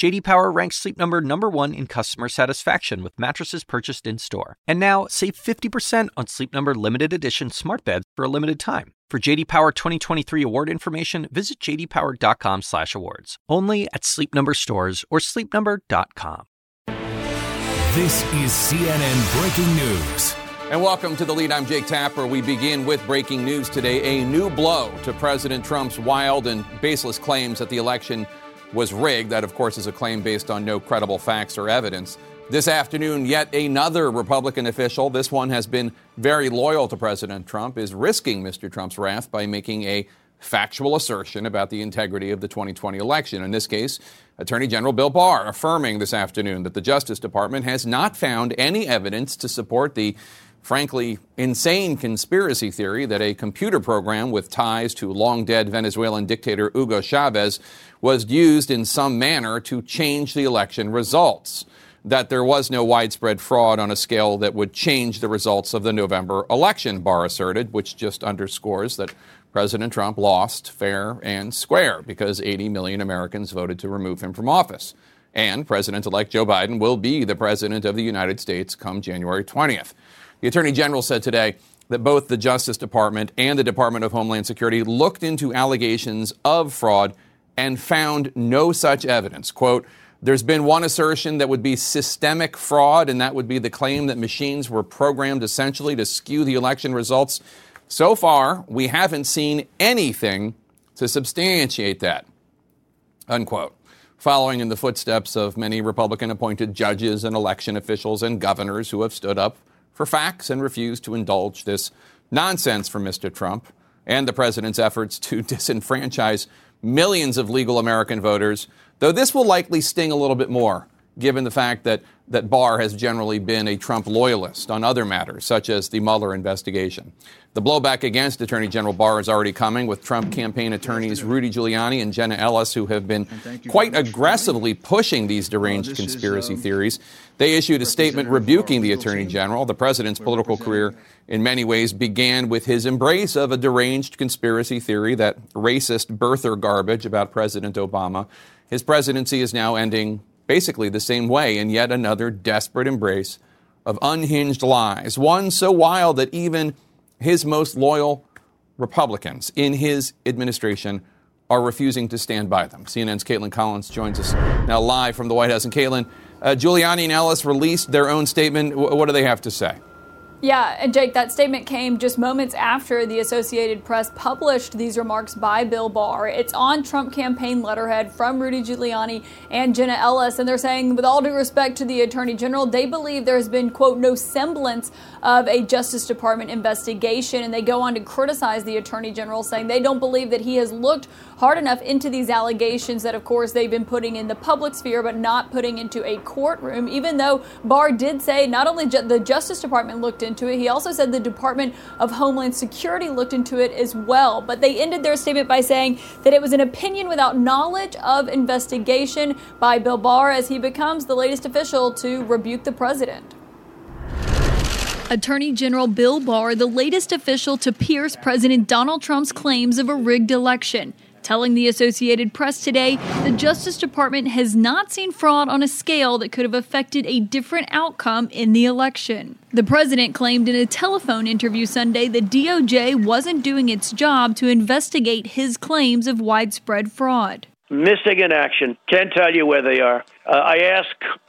JD Power ranks Sleep Number number 1 in customer satisfaction with mattresses purchased in-store. And now, save 50% on Sleep Number limited edition smart beds for a limited time. For JD Power 2023 award information, visit jdpower.com/awards. Only at Sleep Number stores or sleepnumber.com. This is CNN breaking news. And welcome to the lead. I'm Jake Tapper. We begin with breaking news today. A new blow to President Trump's wild and baseless claims that the election was rigged. That, of course, is a claim based on no credible facts or evidence. This afternoon, yet another Republican official, this one has been very loyal to President Trump, is risking Mr. Trump's wrath by making a factual assertion about the integrity of the 2020 election. In this case, Attorney General Bill Barr affirming this afternoon that the Justice Department has not found any evidence to support the frankly insane conspiracy theory that a computer program with ties to long dead Venezuelan dictator Hugo Chavez was used in some manner to change the election results that there was no widespread fraud on a scale that would change the results of the November election, Barr asserted, which just underscores that President Trump lost fair and square because 80 million Americans voted to remove him from office. And President elect Joe Biden will be the President of the United States come January 20th. The Attorney General said today that both the Justice Department and the Department of Homeland Security looked into allegations of fraud and found no such evidence. Quote, there's been one assertion that would be systemic fraud, and that would be the claim that machines were programmed essentially to skew the election results. So far, we haven't seen anything to substantiate that. Unquote. Following in the footsteps of many Republican appointed judges and election officials and governors who have stood up for facts and refused to indulge this nonsense from Mr. Trump and the president's efforts to disenfranchise millions of legal American voters Though this will likely sting a little bit more, given the fact that, that Barr has generally been a Trump loyalist on other matters, such as the Mueller investigation. The blowback against Attorney General Barr is already coming, with Trump campaign attorneys Rudy Giuliani and Jenna Ellis, who have been quite aggressively pushing these deranged conspiracy um, theories. They issued a statement rebuking the Attorney General. The president's political career, in many ways, began with his embrace of a deranged conspiracy theory, that racist birther garbage about President Obama. His presidency is now ending basically the same way in yet another desperate embrace of unhinged lies, one so wild that even his most loyal Republicans in his administration are refusing to stand by them. CNN's Kaitlan Collins joins us now live from the White House. And Kaitlan, uh, Giuliani and Ellis released their own statement. W- what do they have to say? Yeah, and Jake, that statement came just moments after the Associated Press published these remarks by Bill Barr. It's on Trump campaign letterhead from Rudy Giuliani and Jenna Ellis, and they're saying, with all due respect to the Attorney General, they believe there has been, quote, no semblance of a Justice Department investigation. And they go on to criticize the Attorney General, saying they don't believe that he has looked hard enough into these allegations that, of course, they've been putting in the public sphere, but not putting into a courtroom, even though Barr did say not only ju- the Justice Department looked into it. He also said the Department of Homeland Security looked into it as well. But they ended their statement by saying that it was an opinion without knowledge of investigation by Bill Barr as he becomes the latest official to rebuke the president. Attorney General Bill Barr, the latest official to pierce President Donald Trump's claims of a rigged election telling the Associated Press today the Justice Department has not seen fraud on a scale that could have affected a different outcome in the election. The president claimed in a telephone interview Sunday that DOJ wasn't doing its job to investigate his claims of widespread fraud. Missing in action. Can't tell you where they are. Uh, I ask,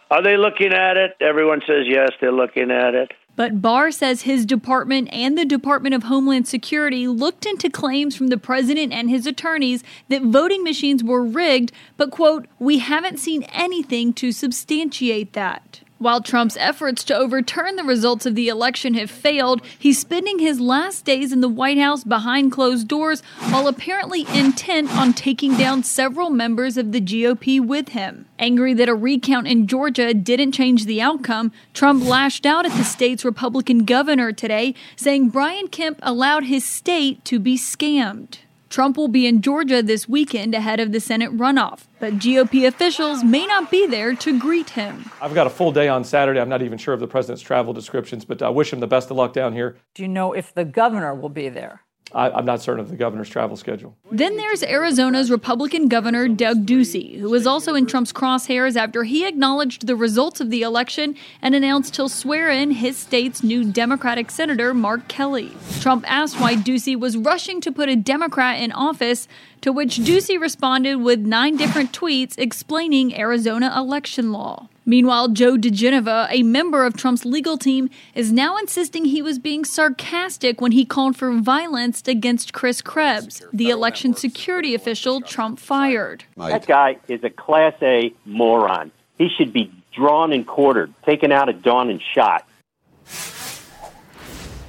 are they looking at it? Everyone says yes, they're looking at it. But Barr says his department and the Department of Homeland Security looked into claims from the president and his attorneys that voting machines were rigged, but, quote, we haven't seen anything to substantiate that. While Trump's efforts to overturn the results of the election have failed, he's spending his last days in the White House behind closed doors while apparently intent on taking down several members of the GOP with him. Angry that a recount in Georgia didn't change the outcome, Trump lashed out at the state's Republican governor today, saying Brian Kemp allowed his state to be scammed. Trump will be in Georgia this weekend ahead of the Senate runoff, but GOP officials may not be there to greet him. I've got a full day on Saturday. I'm not even sure of the president's travel descriptions, but I wish him the best of luck down here. Do you know if the governor will be there? I, am not certain of the governor's travel schedule. Then there's Arizona's Republican Governor Doug Ducey, who was also in Trump's crosshairs after he acknowledged the results of the election and announced he'll swear in his state's new Democratic Senator Mark Kelly. Trump asked why Ducey was rushing to put a Democrat in office, to which Ducey responded with nine different tweets explaining Arizona election law. Meanwhile, Joe diGenova, a member of Trump's legal team, is now insisting he was being sarcastic when he called for violence against Chris Krebs, the election security official Trump fired. That guy is a Class A moron. He should be drawn and quartered, taken out at dawn and shot.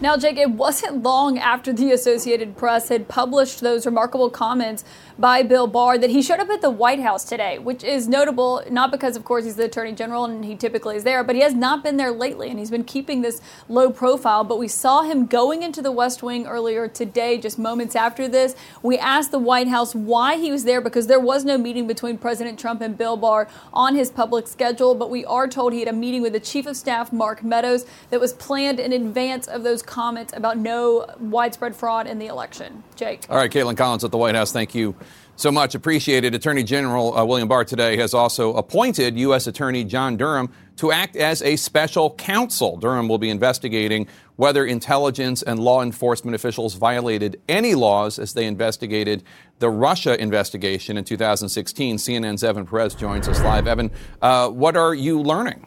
Now, Jake, it wasn't long after the Associated Press had published those remarkable comments by Bill Barr that he showed up at the White House today, which is notable not because, of course, he's the Attorney General and he typically is there, but he has not been there lately and he's been keeping this low profile. But we saw him going into the West Wing earlier today, just moments after this. We asked the White House why he was there because there was no meeting between President Trump and Bill Barr on his public schedule, but we are told he had a meeting with the Chief of Staff, Mark Meadows, that was planned in advance of those comments about no widespread fraud in the election. Jake. All right, Kaitlan Collins at the White House. Thank you so much appreciated. Attorney General uh, William Barr today has also appointed U.S. Attorney John Durham to act as a special counsel. Durham will be investigating whether intelligence and law enforcement officials violated any laws as they investigated the Russia investigation in 2016. CNN's Evan Perez joins us live. Evan, uh, what are you learning?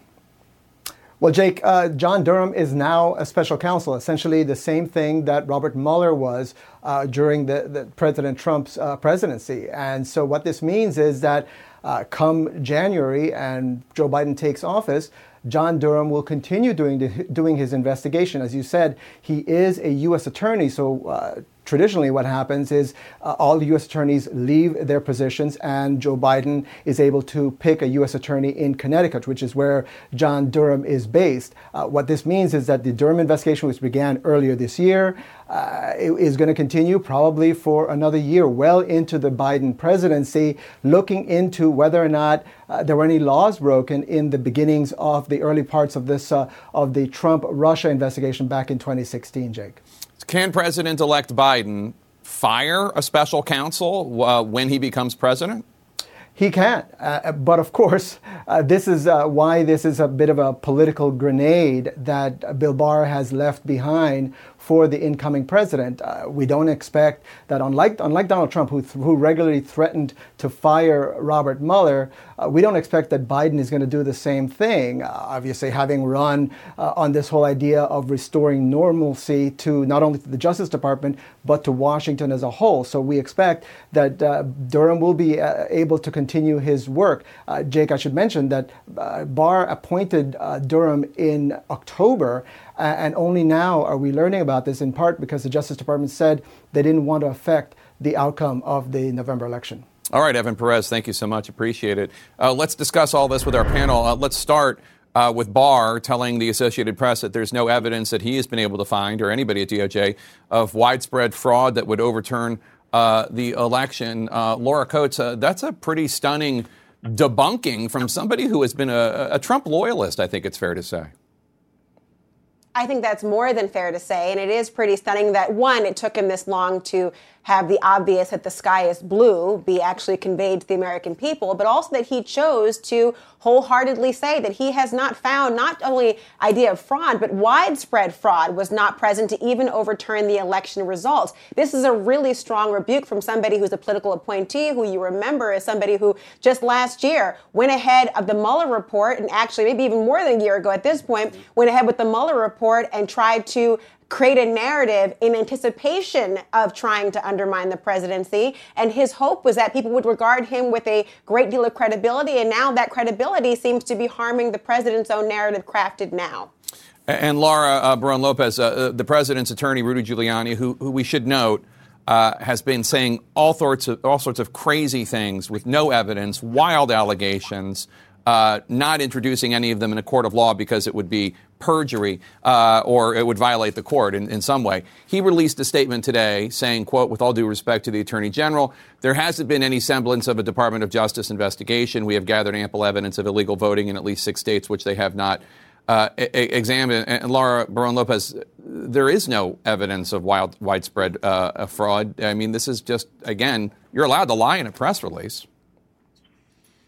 Well, Jake, uh, John Durham is now a special counsel, essentially the same thing that Robert Mueller was uh, during the, the, President Trump's uh, presidency. And so, what this means is that uh, come January and Joe Biden takes office, John Durham will continue doing, the, doing his investigation. As you said, he is a U.S. attorney, so uh, traditionally what happens is uh, all U.S. attorneys leave their positions and Joe Biden is able to pick a U.S. attorney in Connecticut, which is where John Durham is based. Uh, what this means is that the Durham investigation, which began earlier this year, uh, is going to continue probably for another year, well into the Biden presidency, looking into whether or not uh, there were any laws broken in the beginnings of the early parts of this uh, of the Trump-Russia investigation back in 2016. Jake. Can President elect Biden fire a special counsel uh, when he becomes president? He can. Uh, but of course, uh, this is uh, why this is a bit of a political grenade that Bill Barr has left behind for the incoming president. Uh, we don't expect that, unlike, unlike Donald Trump, who, th- who regularly threatened to fire Robert Mueller, uh, we don't expect that Biden is going to do the same thing. Uh, obviously, having run uh, on this whole idea of restoring normalcy to not only to the Justice Department, but to Washington as a whole. So we expect that uh, Durham will be uh, able to continue his work. Jake, I should mention that Barr appointed Durham in October. Uh, and only now are we learning about this in part because the Justice Department said they didn't want to affect the outcome of the November election. All right, Evan Perez, thank you so much. Appreciate it. Uh, let's discuss all this with our panel. Uh, let's start uh, with Barr telling the Associated Press that there's no evidence that he has been able to find, or anybody at DOJ, of widespread fraud that would overturn uh, the election. Uh, Laura Coates, that's a pretty stunning debunking from somebody who has been a, a Trump loyalist, I think it's fair to say. I think that's more than fair to say. And it is pretty stunning that one, it took him this long to have the obvious that the sky is blue be actually conveyed to the American people, but also that he chose to wholeheartedly say that he has not found not only idea of fraud, but widespread fraud was not present to even overturn the election results. This is a really strong rebuke from somebody who's a political appointee who you remember as somebody who just last year went ahead of the Mueller report and actually maybe even more than a year ago at this point went ahead with the Mueller report and tried to create a narrative in anticipation of trying to undermine the presidency. And his hope was that people would regard him with a great deal of credibility. And now that credibility seems to be harming the president's own narrative crafted now. And Laura uh, Barron Lopez, uh, uh, the president's attorney, Rudy Giuliani, who, who we should note, uh, has been saying all sorts of all sorts of crazy things with no evidence, wild allegations. Uh, not introducing any of them in a court of law because it would be perjury uh, or it would violate the court in, in some way. He released a statement today saying, quote, with all due respect to the Attorney General, there hasn't been any semblance of a Department of Justice investigation. We have gathered ample evidence of illegal voting in at least six states, which they have not uh, examined. And Laura Barron Lopez, there is no evidence of wild, widespread uh, fraud. I mean, this is just, again, you're allowed to lie in a press release.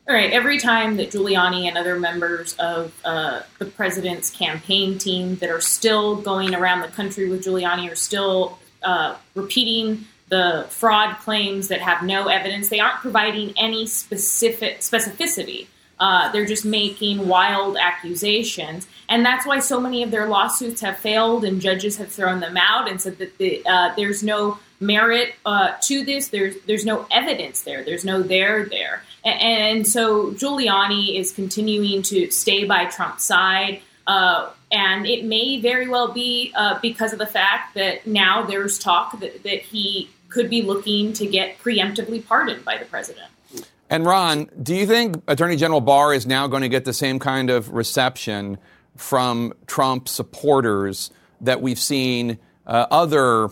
All right. Every time that Giuliani and other members of uh, the president's campaign team that are still going around the country with Giuliani are still uh, repeating the fraud claims that have no evidence, they aren't providing any specific specificity. Uh, they're just making wild accusations, and that's why so many of their lawsuits have failed, and judges have thrown them out and said that the, uh, there's no merit uh, to this. There's there's no evidence there. There's no there there. And, so Giuliani is continuing to stay by Trump's side. Uh, and it may very well be uh, because of the fact that now there's talk that, that he could be looking to get preemptively pardoned by the president. And Ron, do you think Attorney General Barr is now going to get the same kind of reception from Trump supporters that we've seen uh, other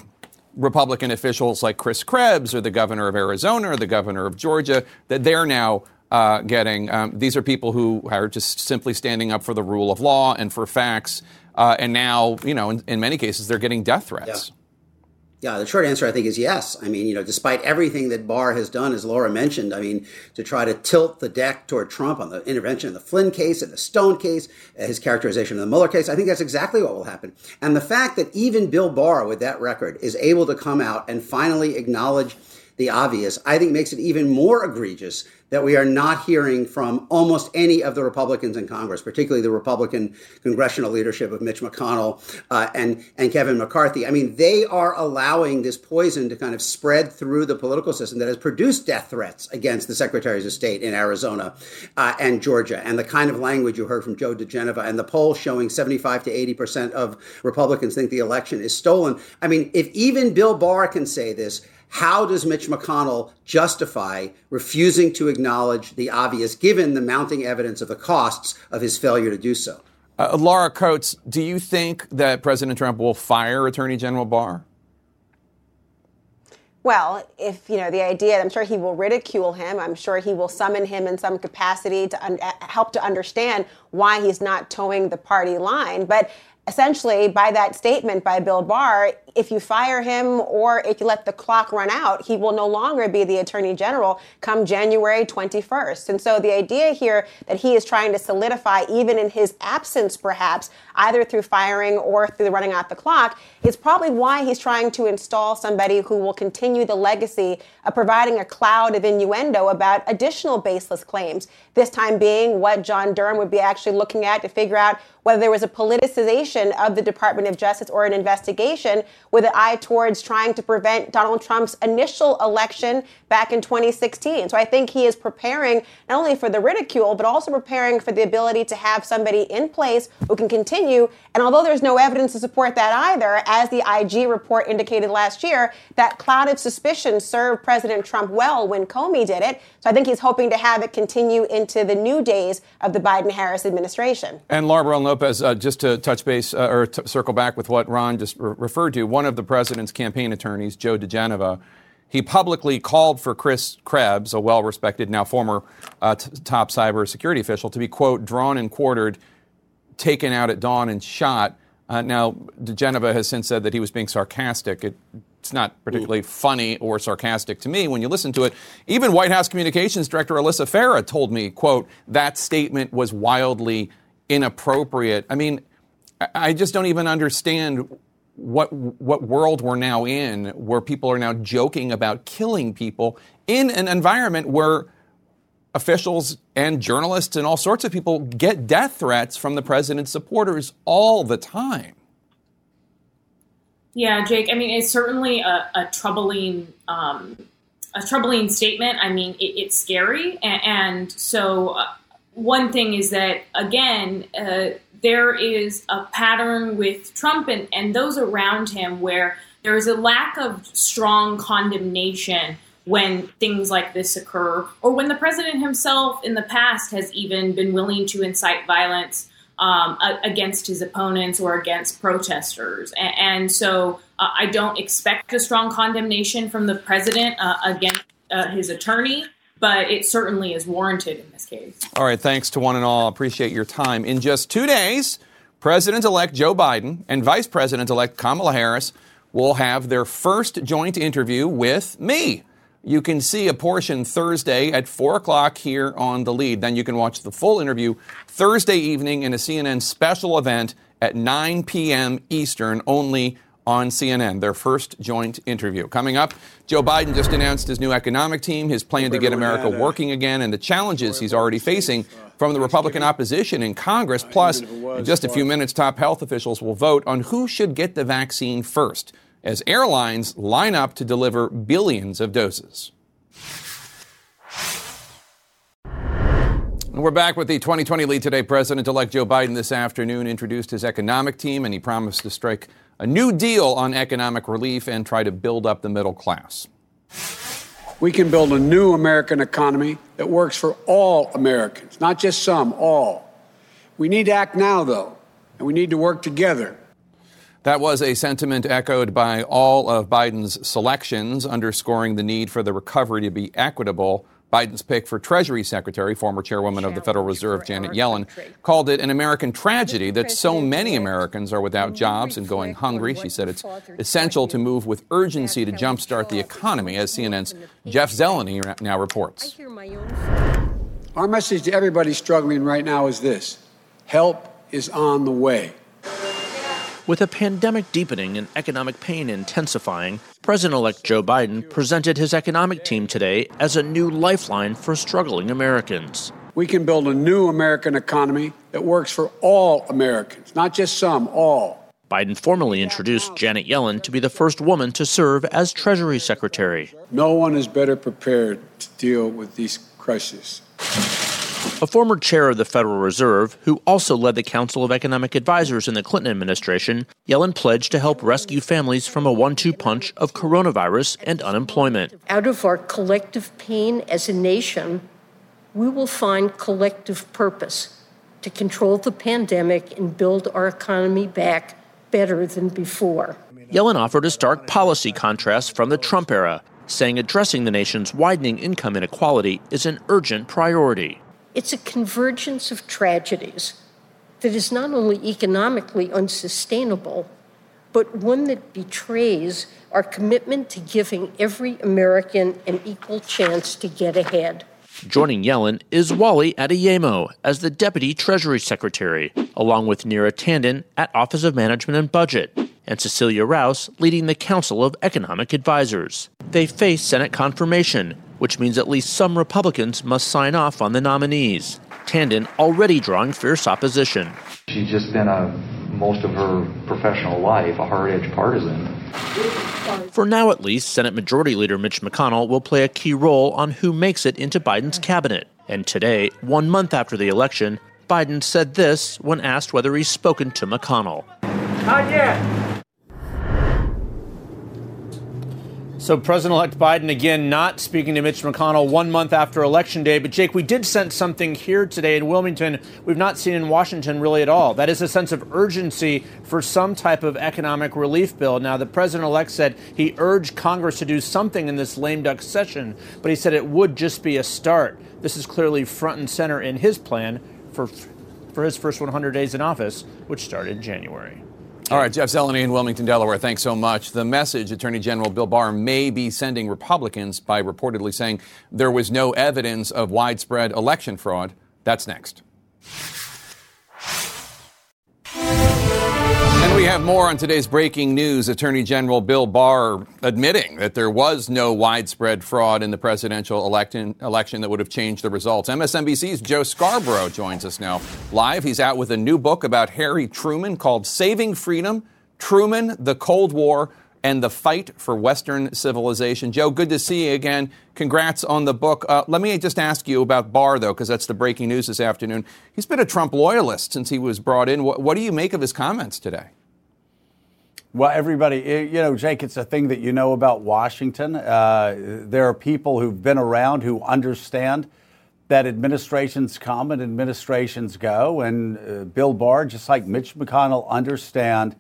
Republican officials like Chris Krebs or the governor of Arizona or the governor of Georgia that they're now uh, getting. Um, these are people who are just simply standing up for the rule of law and for facts. Uh, and now, you know, in, in, many cases, they're getting death threats. Yeah. Yeah, the short answer I think is yes. I mean, you know, despite everything that Barr has done, as Laura mentioned, I mean, to try to tilt the deck toward Trump on the intervention in the Flynn case and the Stone case, his characterization of the Mueller case, I think that's exactly what will happen. And the fact that even Bill Barr, with that record, is able to come out and finally acknowledge the obvious, I think makes it even more egregious that we are not hearing from almost any of the Republicans in Congress, particularly the Republican congressional leadership of Mitch McConnell uh, and and Kevin McCarthy. I mean, they are allowing this poison to kind of spread through the political system that has produced death threats against the secretaries of state in Arizona uh, and Georgia, and the kind of language you heard from Joe diGenova, and the poll showing 75 to 80 percent of Republicans think the election is stolen. I mean, if even Bill Barr can say this how does Mitch McConnell justify refusing to acknowledge the obvious, given the mounting evidence of the costs of his failure to do so? Uh, Laura Coates, do you think that President Trump will fire Attorney General Barr? Well, if you know the idea, I'm sure he will ridicule him. I'm sure he will summon him in some capacity to un- help to understand why he's not toeing the party line. But essentially, by that statement by Bill Barr, if you fire him or if you let the clock run out, he will no longer be the attorney general come January 21st. And so the idea here that he is trying to solidify, even in his absence, perhaps, either through firing or through running out the clock, is probably why he's trying to install somebody who will continue the legacy of providing a cloud of innuendo about additional baseless claims. This time being what John Durham would be actually looking at to figure out whether there was a politicization of the Department of Justice or an investigation with an eye towards trying to prevent Donald Trump's initial election back in 2016. So I think he is preparing not only for the ridicule, but also preparing for the ability to have somebody in place who can continue. And although there's no evidence to support that either, as the IG report indicated last year, that cloud of suspicion served President Trump well when Comey did it. So I think he's hoping to have it continue into the new days of the Biden Harris administration. And Laura Barron Lopez, uh, just to touch base uh, or t- circle back with what Ron just re- referred to, one of the president's campaign attorneys, Joe diGenova, he publicly called for Chris Krebs, a well respected, now former uh, t- top cybersecurity official, to be, quote, drawn and quartered, taken out at dawn and shot. Uh, now, diGenova has since said that he was being sarcastic. It, it's not particularly funny or sarcastic to me when you listen to it. Even White House Communications Director Alyssa Farah told me, quote, that statement was wildly inappropriate. I mean, I just don't even understand what what world we're now in where people are now joking about killing people in an environment where officials and journalists and all sorts of people get death threats from the president's supporters all the time. Yeah, Jake. I mean, it's certainly a, a troubling um, a troubling statement. I mean, it, it's scary, and, and so uh, one thing is that again. Uh, there is a pattern with Trump and, and those around him where there is a lack of strong condemnation when things like this occur, or when the president himself in the past has even been willing to incite violence um, against his opponents or against protesters. And, and so uh, I don't expect a strong condemnation from the president uh, against uh, his attorney. But it certainly is warranted in this case. All right, thanks to one and all. Appreciate your time. In just two days, President elect Joe Biden and Vice President elect Kamala Harris will have their first joint interview with me. You can see a portion Thursday at 4 o'clock here on The Lead. Then you can watch the full interview Thursday evening in a CNN special event at 9 p.m. Eastern, only on CNN, their first joint interview. Coming up, Joe Biden just announced his new economic team, his plan to get America working again, and the challenges he's already facing from the Republican opposition in Congress. Plus, in just a few minutes, top health officials will vote on who should get the vaccine first as airlines line up to deliver billions of doses. And we're back with the 2020 lead today. President elect Joe Biden this afternoon introduced his economic team and he promised to strike a new deal on economic relief and try to build up the middle class. We can build a new American economy that works for all Americans, not just some, all. We need to act now, though, and we need to work together that was a sentiment echoed by all of Biden's selections, underscoring the need for the recovery to be equitable. Biden's pick for Treasury Secretary, former chairwoman of the Federal Reserve Janet Yellen, called it an American tragedy that so many Americans are without jobs and going hungry. She said it's essential to move with urgency to jumpstart the economy, as CNN's Jeff Zeleny now reports. Our message to everybody struggling right now is this help is on the way. With a pandemic deepening and economic pain intensifying, President elect Joe Biden presented his economic team today as a new lifeline for struggling Americans. We can build a new American economy that works for all Americans, not just some, all. Biden formally introduced Janet Yellen to be the first woman to serve as Treasury Secretary. No one is better prepared to deal with these crises. A former chair of the Federal Reserve, who also led the Council of Economic Advisers in the Clinton administration, Yellen pledged to help rescue families from a one two punch of coronavirus and unemployment. Out of our collective pain as a nation, we will find collective purpose to control the pandemic and build our economy back better than before. Yellen offered a stark policy contrast from the Trump era, saying addressing the nation's widening income inequality is an urgent priority. It's a convergence of tragedies that is not only economically unsustainable, but one that betrays our commitment to giving every American an equal chance to get ahead. Joining Yellen is Wally Adeyemo as the Deputy Treasury Secretary, along with Neera Tanden at Office of Management and Budget, and Cecilia Rouse leading the Council of Economic Advisers. They face Senate confirmation which means at least some Republicans must sign off on the nominees. Tanden already drawing fierce opposition. She's just been a most of her professional life a hard-edged partisan. For now, at least, Senate Majority Leader Mitch McConnell will play a key role on who makes it into Biden's cabinet. And today, one month after the election, Biden said this when asked whether he's spoken to McConnell. Not yet. So, President elect Biden again not speaking to Mitch McConnell one month after Election Day. But, Jake, we did sense something here today in Wilmington we've not seen in Washington really at all. That is a sense of urgency for some type of economic relief bill. Now, the president elect said he urged Congress to do something in this lame duck session, but he said it would just be a start. This is clearly front and center in his plan for, for his first 100 days in office, which started January. All right, Jeff Zeleny in Wilmington, Delaware. Thanks so much. The message Attorney General Bill Barr may be sending Republicans by reportedly saying there was no evidence of widespread election fraud. That's next. Have more on today's breaking news. Attorney General Bill Barr admitting that there was no widespread fraud in the presidential election, election that would have changed the results. MSNBC's Joe Scarborough joins us now live. He's out with a new book about Harry Truman called Saving Freedom Truman, the Cold War, and the Fight for Western Civilization. Joe, good to see you again. Congrats on the book. Uh, let me just ask you about Barr, though, because that's the breaking news this afternoon. He's been a Trump loyalist since he was brought in. What, what do you make of his comments today? Well, everybody, you know, Jake, it's a thing that you know about Washington. Uh, there are people who've been around who understand that administrations come and administrations go. And uh, Bill Barr, just like Mitch McConnell, understand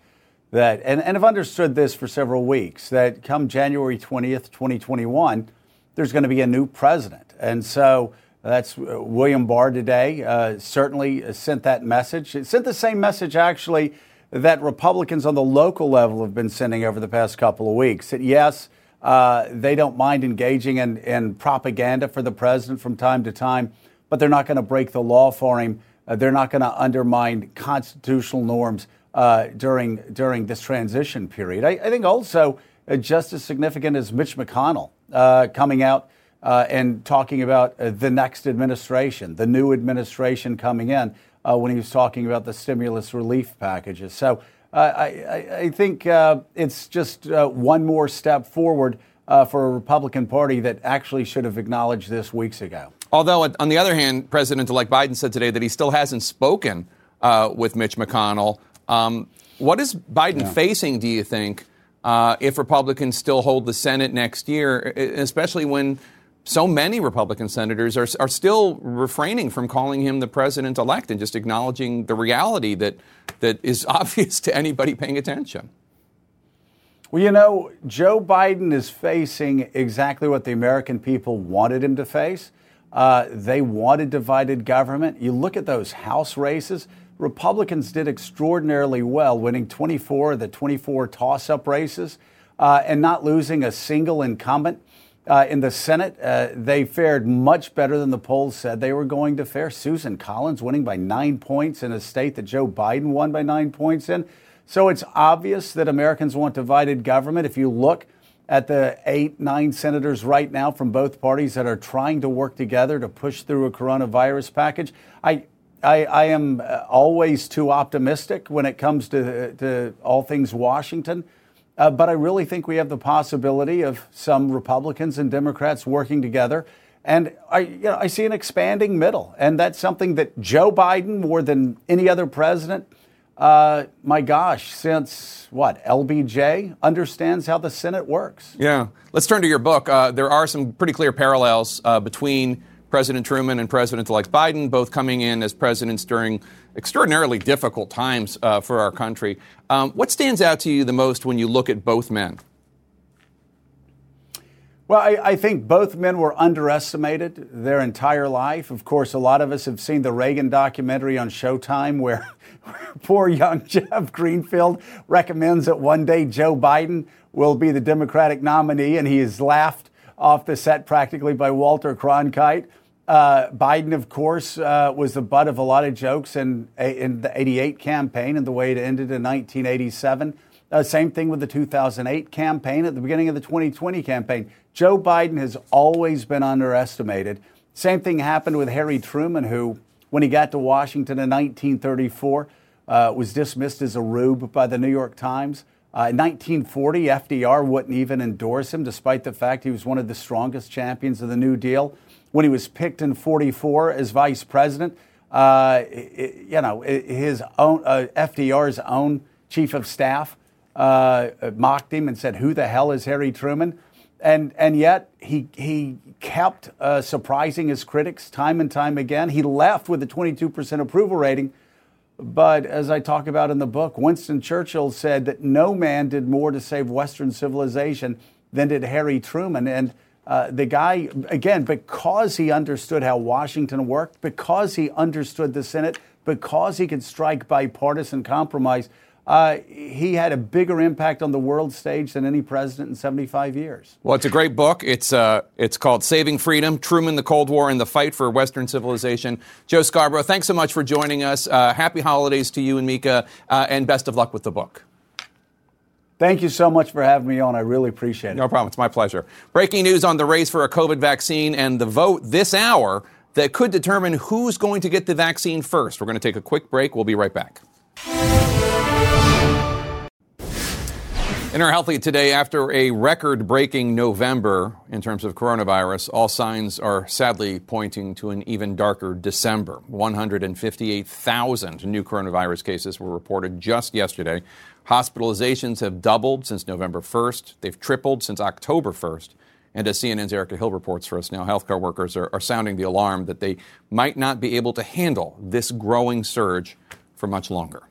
that, and, and have understood this for several weeks, that come January 20th, 2021, there's going to be a new president. And so that's uh, William Barr today, uh, certainly sent that message. It sent the same message, actually, that Republicans on the local level have been sending over the past couple of weeks. That yes, uh, they don't mind engaging in, in, propaganda for the president from time to time, but they're not going to break the law for him. Uh, they're not going to undermine constitutional norms uh, during during this transition period. I, I think also uh, just as significant as Mitch McConnell uh, coming out uh, and talking about the next administration, the new administration coming in, when he was talking about the stimulus relief packages. So. I, I, think uh, it's just uh, one more step forward uh, for a Republican Party that actually should have acknowledged this weeks ago. Although, on the other hand, President elect Biden said today that he still hasn't spoken uh, with Mitch McConnell. Um, what is Biden yeah. facing, do you think, uh, if Republicans still hold the Senate next year, especially when so many Republican senators are, are still refraining from calling him the president elect and just acknowledging the reality that, that is obvious to anybody paying attention. Well, you know, Joe Biden is facing exactly what the American people wanted him to face. Uh, they wanted divided government. You look at those House races, Republicans did extraordinarily well, winning 24 of the 24 toss up races uh, and not losing a single incumbent. Uh, in the Senate, uh, they fared much better than the polls said they were going to fare. Susan Collins winning by nine points in a state that Joe Biden won by nine points in. So it's obvious that Americans want divided government. If you look at the eight, nine senators right now from both parties that are trying to work together to push through a coronavirus package, I, I, I am uh, always too optimistic when it comes to, to all things Washington. Uh, but I really think we have the possibility of some Republicans and Democrats working together. And I, you know, I see an expanding middle. And that's something that Joe Biden, more than any other president, uh, my gosh, since what, LBJ, understands how the Senate works. Yeah. Let's turn to your book. Uh, there are some pretty clear parallels uh, between President Truman and President elect Biden, both coming in as presidents during extraordinarily difficult times uh, for our country. Um, what stands out to you the most when you look at both men? Well, I, I, think both men were underestimated their entire life. Of course, a lot of us have seen the Reagan documentary on Showtime where, where poor young Jeff Greenfield recommends that one day Joe Biden will be the Democratic nominee, and he is laughed off the set practically by Walter Cronkite. Uh, Biden, of course, uh, was the butt of a lot of jokes in, in the 88 campaign and the way it ended in 1987. Uh, same thing with the 2008 campaign at the beginning of the 2020 campaign. Joe Biden has always been underestimated. Same thing happened with Harry Truman, who, when he got to Washington in 1934, uh, was dismissed as a rube by the New York Times. Uh, in 1940, FDR wouldn't even endorse him, despite the fact he was one of the strongest champions of the New Deal when he was picked in 44 as vice president. Uh, you know, his own uh, FDR's own chief of staff uh, mocked him and said, "Who the hell is Harry Truman?" And and yet he he kept uh, surprising his critics time and time again. He left with a 22% approval rating. But as I talk about in the book, Winston Churchill said that no man did more to save Western civilization than did Harry Truman. And uh, the guy, again, because he understood how Washington worked, because he understood the Senate, because he could strike bipartisan compromise, uh, he had a bigger impact on the world stage than any president in 75 years. Well, it's a great book. It's, uh, it's called Saving Freedom Truman, the Cold War, and the Fight for Western Civilization. Joe Scarborough, thanks so much for joining us. Uh, happy holidays to you and Mika, uh, and best of luck with the book. Thank you so much for having me on. I really appreciate it. No problem. It's my pleasure. Breaking news on the race for a COVID vaccine and the vote this hour that could determine who's going to get the vaccine first. We're going to take a quick break. We'll be right back. In our health lead today, after a record breaking November in terms of coronavirus, all signs are sadly pointing to an even darker December. 158,000 new coronavirus cases were reported just yesterday. Hospitalizations have doubled since November 1st, they've tripled since October 1st. And as CNN's Erica Hill reports for us now, healthcare workers are, are sounding the alarm that they might not be able to handle this growing surge for much longer.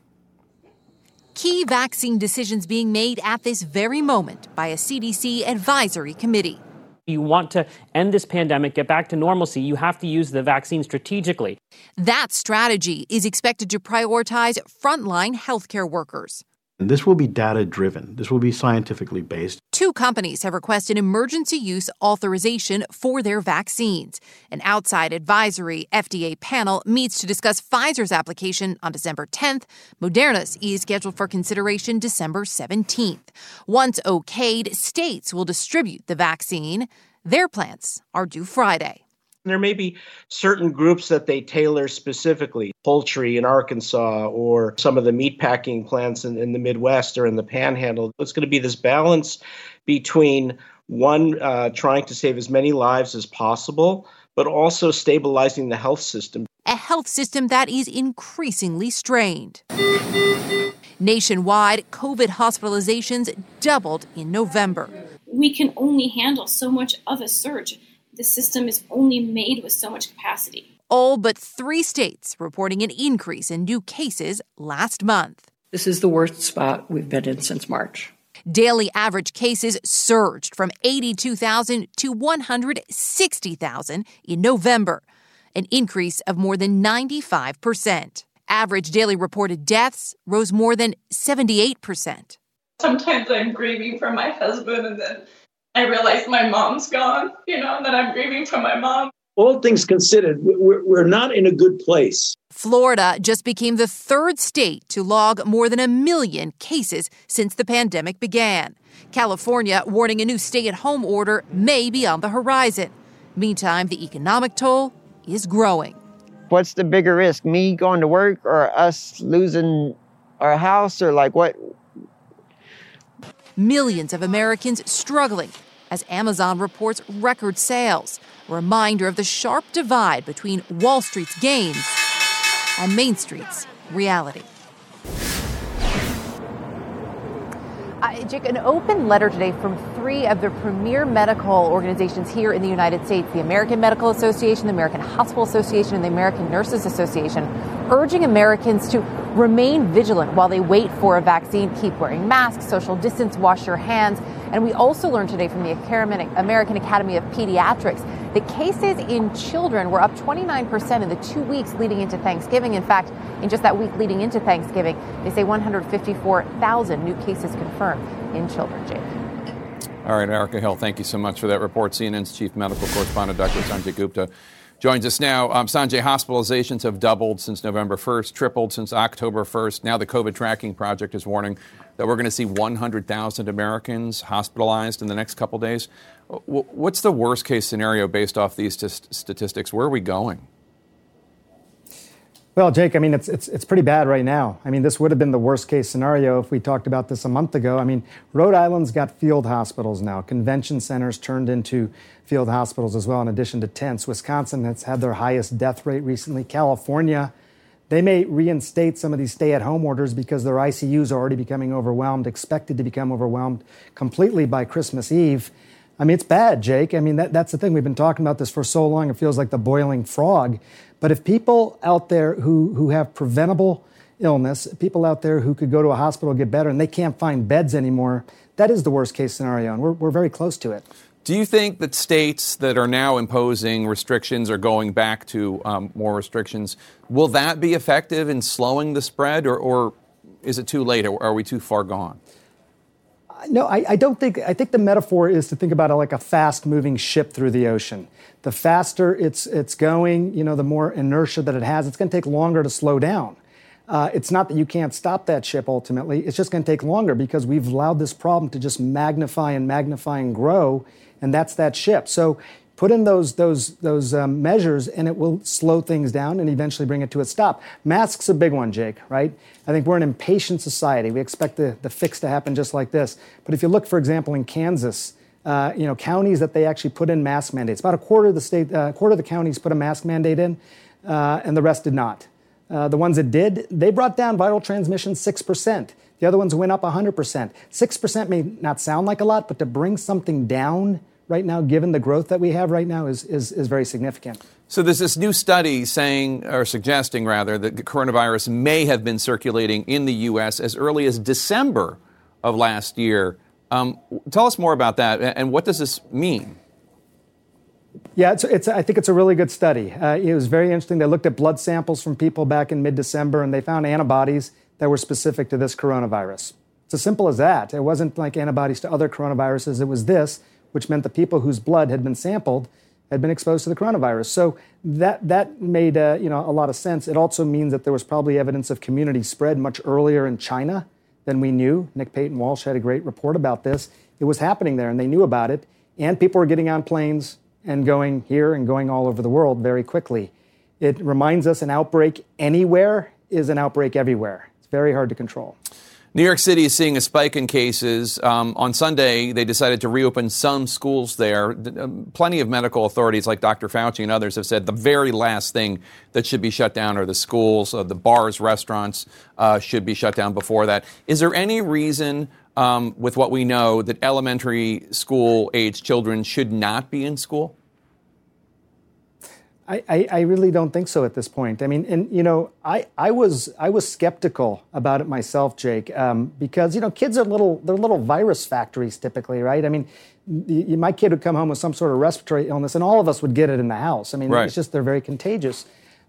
Key vaccine decisions being made at this very moment by a CDC advisory committee. You want to end this pandemic, get back to normalcy, you have to use the vaccine strategically. That strategy is expected to prioritize frontline healthcare workers. And this will be data driven. This will be scientifically based. Two companies have requested emergency use authorization for their vaccines. An outside advisory FDA panel meets to discuss Pfizer's application on December 10th. Moderna's is scheduled for consideration December 17th. Once okayed, states will distribute the vaccine. Their plans are due Friday. There may be certain groups that they tailor specifically, poultry in Arkansas or some of the meat packing plants in, in the Midwest or in the panhandle. It's going to be this balance between one, uh, trying to save as many lives as possible, but also stabilizing the health system. A health system that is increasingly strained. Nationwide, COVID hospitalizations doubled in November. We can only handle so much of a surge the system is only made with so much capacity. All but three states reporting an increase in new cases last month. This is the worst spot we've been in since March. Daily average cases surged from 82,000 to 160,000 in November, an increase of more than 95%. Average daily reported deaths rose more than 78%. Sometimes I'm grieving for my husband and then I realize my mom's gone, you know, that I'm grieving for my mom. All things considered, we're, we're not in a good place. Florida just became the third state to log more than a million cases since the pandemic began. California warning a new stay at home order may be on the horizon. Meantime, the economic toll is growing. What's the bigger risk, me going to work or us losing our house or like what? Millions of Americans struggling as Amazon reports record sales, a reminder of the sharp divide between Wall Street's gains and Main Street's reality. Uh, Jake, an open letter today from three of the premier medical organizations here in the United States the American Medical Association, the American Hospital Association, and the American Nurses Association urging Americans to remain vigilant while they wait for a vaccine. Keep wearing masks, social distance, wash your hands. And we also learned today from the American Academy of Pediatrics that cases in children were up 29% in the two weeks leading into Thanksgiving. In fact, in just that week leading into Thanksgiving, they say 154,000 new cases confirmed in children, Jake. All right, Erica Hill, thank you so much for that report. CNN's chief medical correspondent, Dr. Sanjay Gupta joins us now. Um, Sanjay, hospitalizations have doubled since November 1st, tripled since October 1st. Now the COVID tracking project is warning that we're going to see 100,000 Americans hospitalized in the next couple days. What's the worst case scenario based off these t- statistics? Where are we going? Well, Jake, I mean, it's, it's, it's pretty bad right now. I mean, this would have been the worst case scenario if we talked about this a month ago. I mean, Rhode Island's got field hospitals now, convention centers turned into field hospitals as well, in addition to tents. Wisconsin has had their highest death rate recently. California, they may reinstate some of these stay at home orders because their ICUs are already becoming overwhelmed, expected to become overwhelmed completely by Christmas Eve. I mean, it's bad, Jake. I mean, that, that's the thing. We've been talking about this for so long, it feels like the boiling frog. But if people out there who, who have preventable illness, people out there who could go to a hospital get better and they can't find beds anymore, that is the worst case scenario. And we're, we're very close to it. Do you think that states that are now imposing restrictions or going back to um, more restrictions, will that be effective in slowing the spread or, or is it too late? Or are we too far gone? No, I, I, don't think. I think the metaphor is to think about it like a fast-moving ship through the ocean. The faster it's it's going, you know, the more inertia that it has. It's going to take longer to slow down. Uh, it's not that you can't stop that ship ultimately. It's just going to take longer because we've allowed this problem to just magnify and magnify and grow, and that's that ship. So Put in those those those um, measures, and it will slow things down and eventually bring it to a stop. Masks a big one, Jake. Right? I think we're an impatient society. We expect the the fix to happen just like this. But if you look, for example, in Kansas. Uh, you know, counties that they actually put in mask mandates. About a quarter of the state, uh, quarter of the counties put a mask mandate in, uh, and the rest did not. Uh, the ones that did, they brought down viral transmission 6%. The other ones went up 100%. 6% may not sound like a lot, but to bring something down right now, given the growth that we have right now, is, is, is very significant. So there's this new study saying, or suggesting rather, that the coronavirus may have been circulating in the U.S. as early as December of last year. Um, tell us more about that, and what does this mean? Yeah, it's, it's, I think it's a really good study. Uh, it was very interesting. They looked at blood samples from people back in mid December and they found antibodies that were specific to this coronavirus. It's as simple as that. It wasn't like antibodies to other coronaviruses, it was this, which meant the people whose blood had been sampled had been exposed to the coronavirus. So that, that made uh, you know, a lot of sense. It also means that there was probably evidence of community spread much earlier in China than we knew. Nick Paton Walsh had a great report about this. It was happening there and they knew about it. And people were getting on planes and going here and going all over the world very quickly. It reminds us an outbreak anywhere is an outbreak everywhere. It's very hard to control. New York City is seeing a spike in cases. Um, on Sunday, they decided to reopen some schools there. Um, plenty of medical authorities, like Dr. Fauci and others, have said the very last thing that should be shut down are the schools, uh, the bars, restaurants uh, should be shut down before that. Is there any reason, um, with what we know, that elementary school age children should not be in school? I, I, really don't think so at this point. I mean, and you know, I, I was I was skeptical about it myself, Jake, um, because you know, kids are little they're little virus factories typically, right? I mean, y- my kid would come home with some sort of respiratory illness, and all of us would get it in the house. I mean, right. it's just they're very contagious,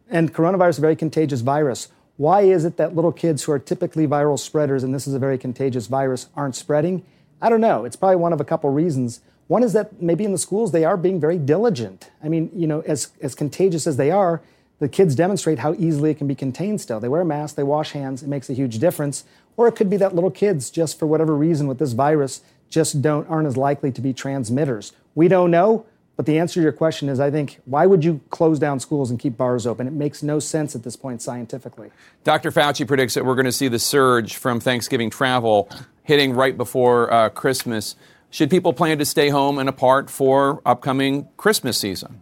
and coronavirus is a very contagious virus. Why is it that little kids who are typically viral spreaders, and this is a very contagious virus, aren't spreading? I don't know. It's probably one of a couple reasons. One is that maybe in the schools they are being very diligent. I mean, you know, as, as contagious as they are, the kids demonstrate how easily it can be contained still. They wear a mask, they wash hands, it makes a huge difference. Or it could be that little kids, just for whatever reason with this virus, just don't aren't as likely to be transmitters. We don't know, but the answer to your question is I think why would you close down schools and keep bars open? It makes no sense at this point scientifically. Dr. Fauci predicts that we're going to see the surge from Thanksgiving travel hitting right before uh, Christmas. Should people plan to stay home and apart for upcoming Christmas season?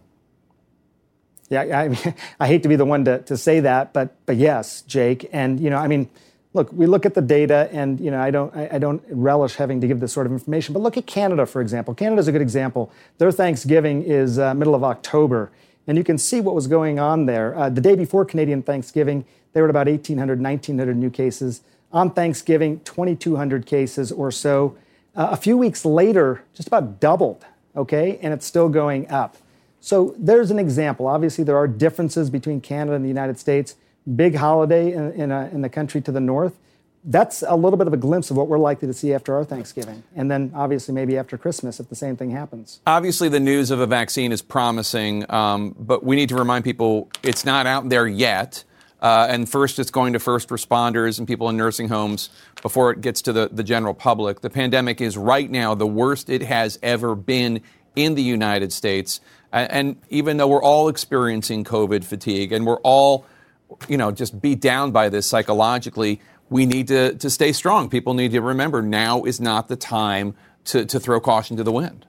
Yeah, I, I hate to be the one to, to say that, but but yes, Jake. And you know, I mean, look, we look at the data, and you know, I don't I, I don't relish having to give this sort of information. But look at Canada, for example. Canada is a good example. Their Thanksgiving is uh, middle of October, and you can see what was going on there. Uh, the day before Canadian Thanksgiving, they were at about 1,800, 1,900 new cases. On Thanksgiving, 2,200 cases or so. Uh, a few weeks later, just about doubled, okay? And it's still going up. So there's an example. Obviously, there are differences between Canada and the United States. Big holiday in, in, a, in the country to the north. That's a little bit of a glimpse of what we're likely to see after our Thanksgiving. And then, obviously, maybe after Christmas if the same thing happens. Obviously, the news of a vaccine is promising, um, but we need to remind people it's not out there yet. Uh, and first, it's going to first responders and people in nursing homes before it gets to the, the general public. The pandemic is right now the worst it has ever been in the United States. And, even though we're all experiencing COVID fatigue and we're all, you know, just beat down by this psychologically, we need to, to stay strong. People need to remember now is not the time to, to throw caution to the wind.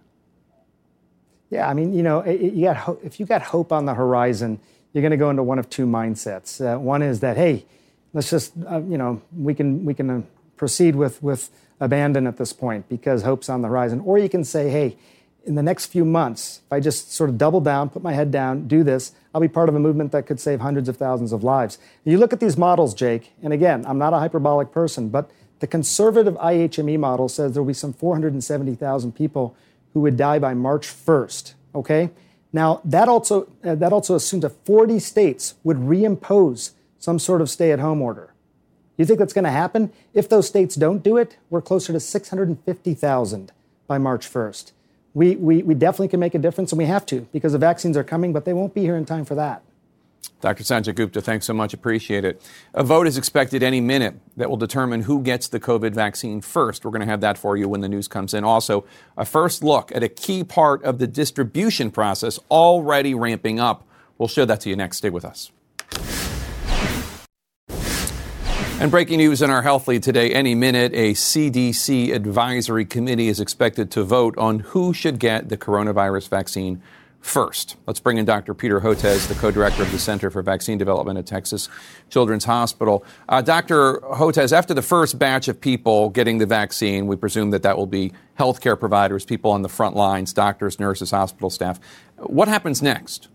Yeah, I mean, you know, you got if you got hope on the horizon, you're going to go into one of two mindsets. Uh, one is that, hey, let's just, uh, you know, we can we can uh, proceed with with abandon at this point because hope's on the horizon. Or you can say, hey, in the next few months, if I just sort of double down, put my head down, do this, I'll be part of a movement that could save hundreds of thousands of lives. You look at these models, Jake, and again, I'm not a hyperbolic person, but the conservative IHME model says there will be some 470,000 people who would die by March 1st. Okay? Now, that also, uh, that also assumes that 40 states would reimpose some sort of stay at home order. Do You think that's going to happen? If those states don't do it, we're closer to 650,000 by March 1st. We, we, we definitely can make a difference, and we have to because the vaccines are coming, but they won't be here in time for that. Dr. Sanjay Gupta, thanks so much. Appreciate it. A vote is expected any minute that will determine who gets the COVID vaccine first. We're going to have that for you when the news comes in. Also, a first look at a key part of the distribution process already ramping up. We'll show that to you next. Stay with us. And breaking news in our health lead today any minute, a CDC advisory committee is expected to vote on who should get the coronavirus vaccine first. Let's bring in Dr. Peter Hotez, the co director of the Center for Vaccine Development at Texas Children's Hospital. Uh, Dr. Hotez, after the first batch of people getting the vaccine, we presume that that will be healthcare providers, people on the front lines, doctors, nurses, hospital staff. What happens next?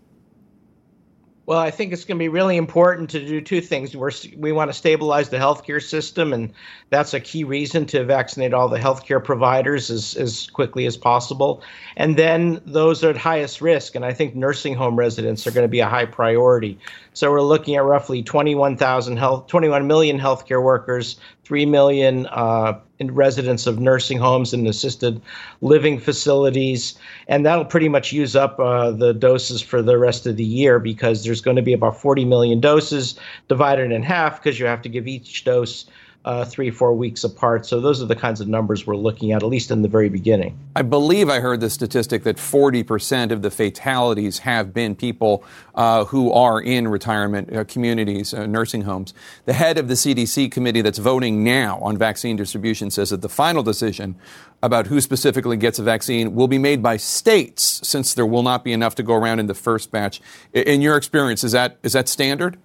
Well, I think it's going to be really important to do two things. We're, we want to stabilize the healthcare system, and that's a key reason to vaccinate all the healthcare providers as, as quickly as possible. And then those at highest risk, and I think nursing home residents are going to be a high priority. So we're looking at roughly 21,000 health, 21 million healthcare workers, 3 million uh, residents of nursing homes and assisted living facilities. And that'll pretty much use up uh, the doses for the rest of the year because there's going to be about 40 million doses divided in half because you have to give each dose uh, three, four weeks apart. So those are the kinds of numbers we're looking at, at least in the very beginning. I believe I heard the statistic that 40% of the fatalities have been people uh, who are in retirement uh, communities, uh, nursing homes. The head of the CDC committee that's voting now on vaccine distribution says that the final decision about who specifically gets a vaccine will be made by states since there will not be enough to go around in the first batch. In your experience, is that, is that standard?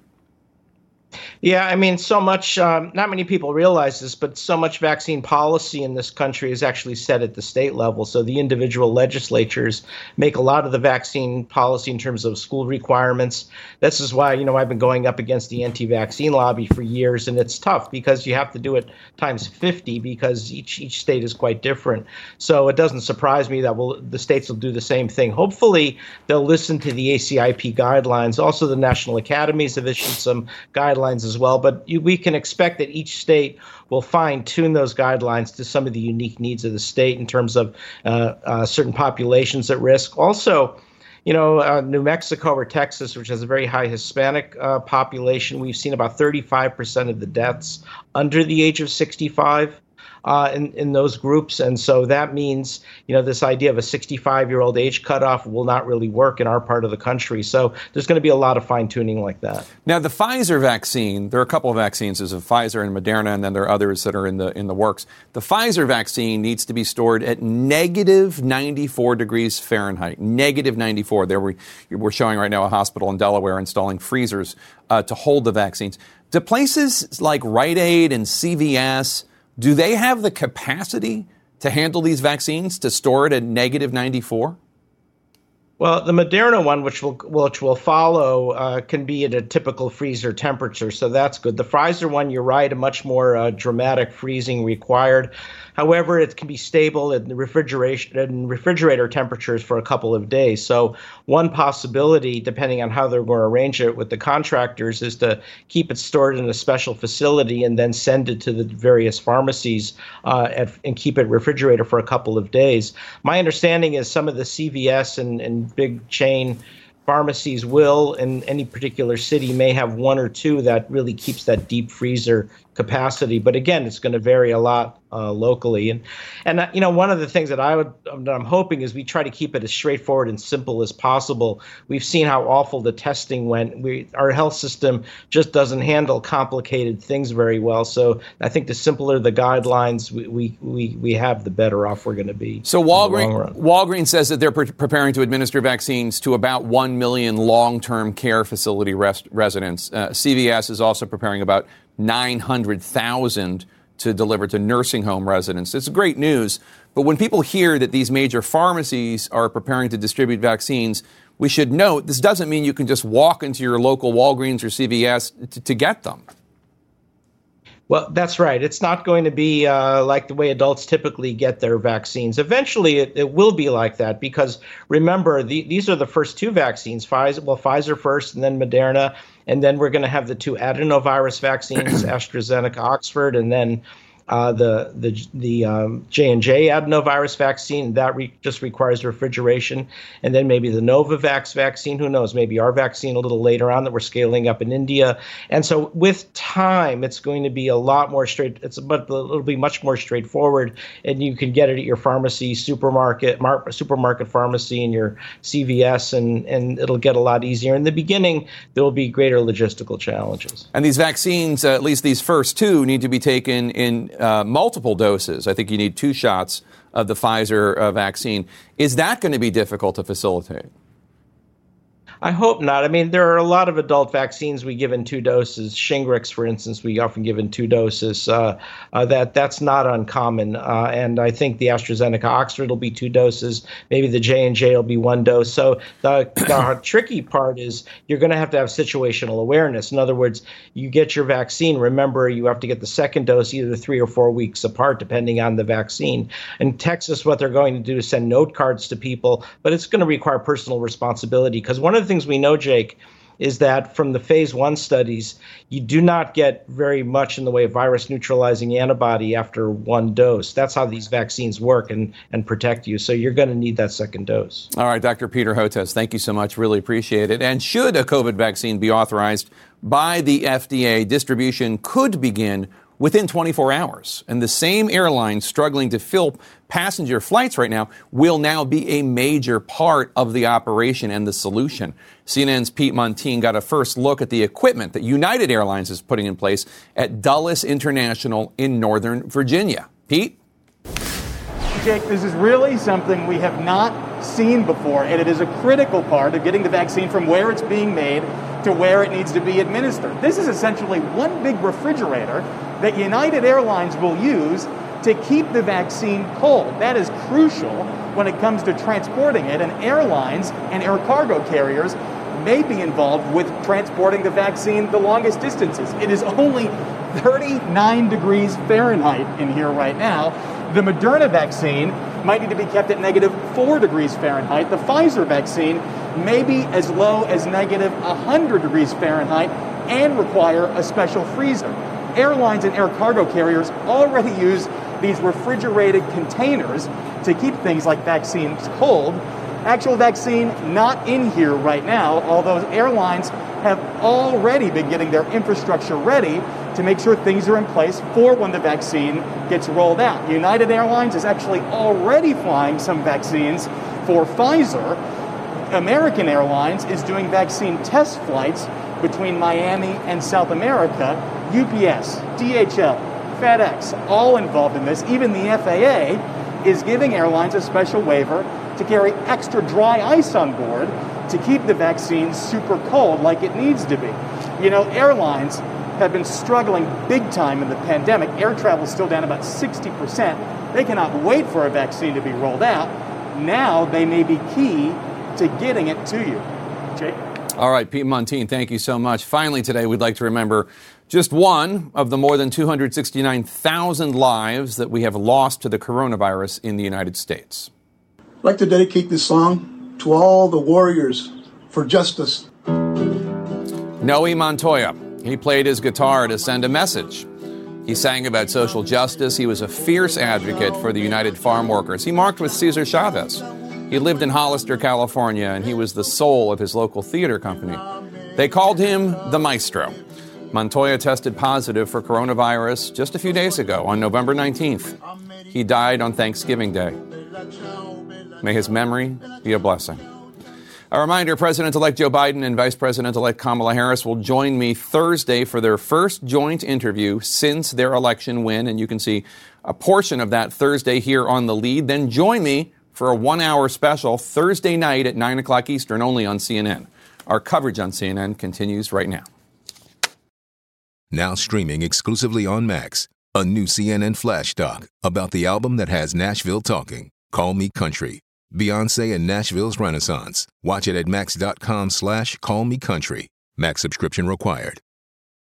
Yeah, I mean, so much, um, not many people realize this, but so much vaccine policy in this country is actually set at the state level. So the individual legislatures make a lot of the vaccine policy in terms of school requirements. This is why, you know, I've been going up against the anti vaccine lobby for years, and it's tough because you have to do it times 50 because each, each state is quite different. So it doesn't surprise me that we'll, the states will do the same thing. Hopefully, they'll listen to the ACIP guidelines. Also, the national academies have issued some guidelines as well. But you, we can expect that each state will fine tune those guidelines to some of the unique needs of the state in terms of uh, uh, certain populations at risk. Also, you know, uh, New Mexico or Texas, which has a very high Hispanic uh, population, we've seen about 35% of the deaths under the age of 65 uh, in, in those groups. And so that means, you know, this idea of a 65 year old age cutoff will not really work in our part of the country. So there's going to be a lot of fine tuning like that. Now, the Pfizer vaccine, there are a couple of vaccines. There's a Pfizer and Moderna, and then there are others that are in the, in the works. The Pfizer vaccine needs to be stored at negative 94 degrees Fahrenheit. Negative 94. There we, we're showing right now a hospital in Delaware installing freezers uh, to hold the vaccines. Do places like Rite Aid and CVS do they have the capacity to handle these vaccines to store it at negative 94? Well, the Moderna one, which will which will follow, uh, can be at a typical freezer temperature, so that's good. The Pfizer one, you're right, a much more uh, dramatic freezing required. However, it can be stable in refrigeration in refrigerator temperatures for a couple of days. So one possibility, depending on how they're going to arrange it with the contractors, is to keep it stored in a special facility and then send it to the various pharmacies uh, at, and keep it refrigerator for a couple of days. My understanding is some of the CVS and, and big chain pharmacies will in any particular city may have one or two that really keeps that deep freezer capacity but again it's going to vary a lot uh, locally. And and uh, you know one of the things that I would that I'm hoping is we try to keep it as straightforward and simple as possible. We've seen how awful the testing went. We our health system just doesn't handle complicated things very well. So I think the simpler the guidelines we we we, we have, the better off we're going to be. So Walgreens Walgreens says that they're pre- preparing to administer vaccines to about one million long-term care facility rest- residents. Uh, CVS is also preparing about 900,000 to deliver to nursing home residents. It's great news. But when people hear that these major pharmacies are preparing to distribute vaccines, we should note this doesn't mean you can just walk into your local Walgreens or CVS to, to get them. Well, that's right. It's not going to be uh, like the way adults typically get their vaccines. Eventually, it, it will be like that because remember, the, these are the first two vaccines Pfizer, well, Pfizer first and then Moderna. And then we're going to have the two adenovirus vaccines, AstraZeneca, Oxford, and then uh, the the the um, J and J adenovirus vaccine that re- just requires refrigeration, and then maybe the Novavax vaccine. Who knows? Maybe our vaccine a little later on that we're scaling up in India. And so with time, it's going to be a lot more straight. It's but it'll be much more straightforward, and you can get it at your pharmacy, supermarket, mar- supermarket pharmacy, and your CVS, and and it'll get a lot easier. In the beginning, there will be greater logistical challenges. And these vaccines, uh, at least these first two, need to be taken in uh, multiple doses. I think you need two shots of the Pfizer uh, vaccine. Is that going to be difficult to facilitate? I hope not. I mean, there are a lot of adult vaccines we give in two doses. Shingrix, for instance, we often give in two doses. Uh, uh, that that's not uncommon, uh, and I think the AstraZeneca Oxford will be two doses. Maybe the J and J will be one dose. So the, the tricky part is you're going to have to have situational awareness. In other words, you get your vaccine. Remember, you have to get the second dose either three or four weeks apart, depending on the vaccine. In Texas, what they're going to do is send note cards to people, but it's going to require personal responsibility because one of the things we know, Jake, is that from the phase one studies, you do not get very much in the way of virus neutralizing antibody after one dose. That's how these vaccines work and, and protect you. So you're going to need that second dose. All right, Dr. Peter Hotez, thank you so much. Really appreciate it. And should a COVID vaccine be authorized by the FDA, distribution could begin within 24 hours. And the same airline struggling to fill passenger flights right now will now be a major part of the operation and the solution. CNN's Pete Muntean got a first look at the equipment that United Airlines is putting in place at Dulles International in Northern Virginia. Pete? Jake, this is really something we have not seen before, and it is a critical part of getting the vaccine from where it's being made to where it needs to be administered. This is essentially one big refrigerator that United Airlines will use to keep the vaccine cold. That is crucial when it comes to transporting it, and airlines and air cargo carriers may be involved with transporting the vaccine the longest distances. It is only 39 degrees Fahrenheit in here right now. The Moderna vaccine might need to be kept at negative 4 degrees Fahrenheit. The Pfizer vaccine may be as low as negative 100 degrees Fahrenheit and require a special freezer. Airlines and air cargo carriers already use these refrigerated containers to keep things like vaccines cold. Actual vaccine not in here right now, although airlines have already been getting their infrastructure ready to make sure things are in place for when the vaccine gets rolled out. United Airlines is actually already flying some vaccines for Pfizer. American Airlines is doing vaccine test flights between Miami and South America. UPS, DHL, FedEx, all involved in this. Even the FAA is giving airlines a special waiver to carry extra dry ice on board to keep the vaccine super cold like it needs to be. You know, airlines have been struggling big time in the pandemic. Air travel is still down about 60%. They cannot wait for a vaccine to be rolled out. Now they may be key to getting it to you. Jake? All right, Pete Muntean, thank you so much. Finally, today, we'd like to remember just one of the more than 269,000 lives that we have lost to the coronavirus in the United States. I'd like to dedicate this song to all the warriors for justice. Noe Montoya. He played his guitar to send a message. He sang about social justice. He was a fierce advocate for the United Farm Workers. He marked with Cesar Chavez. He lived in Hollister, California, and he was the soul of his local theater company. They called him the Maestro. Montoya tested positive for coronavirus just a few days ago on November 19th. He died on Thanksgiving Day. May his memory be a blessing. A reminder President elect Joe Biden and Vice President elect Kamala Harris will join me Thursday for their first joint interview since their election win. And you can see a portion of that Thursday here on the lead. Then join me for a one hour special Thursday night at 9 o'clock Eastern only on CNN. Our coverage on CNN continues right now. Now streaming exclusively on Max, a new CNN flash doc about the album that has Nashville talking, Call Me Country. Beyonce and Nashville's Renaissance. Watch it at max.com slash call me country. Max subscription required.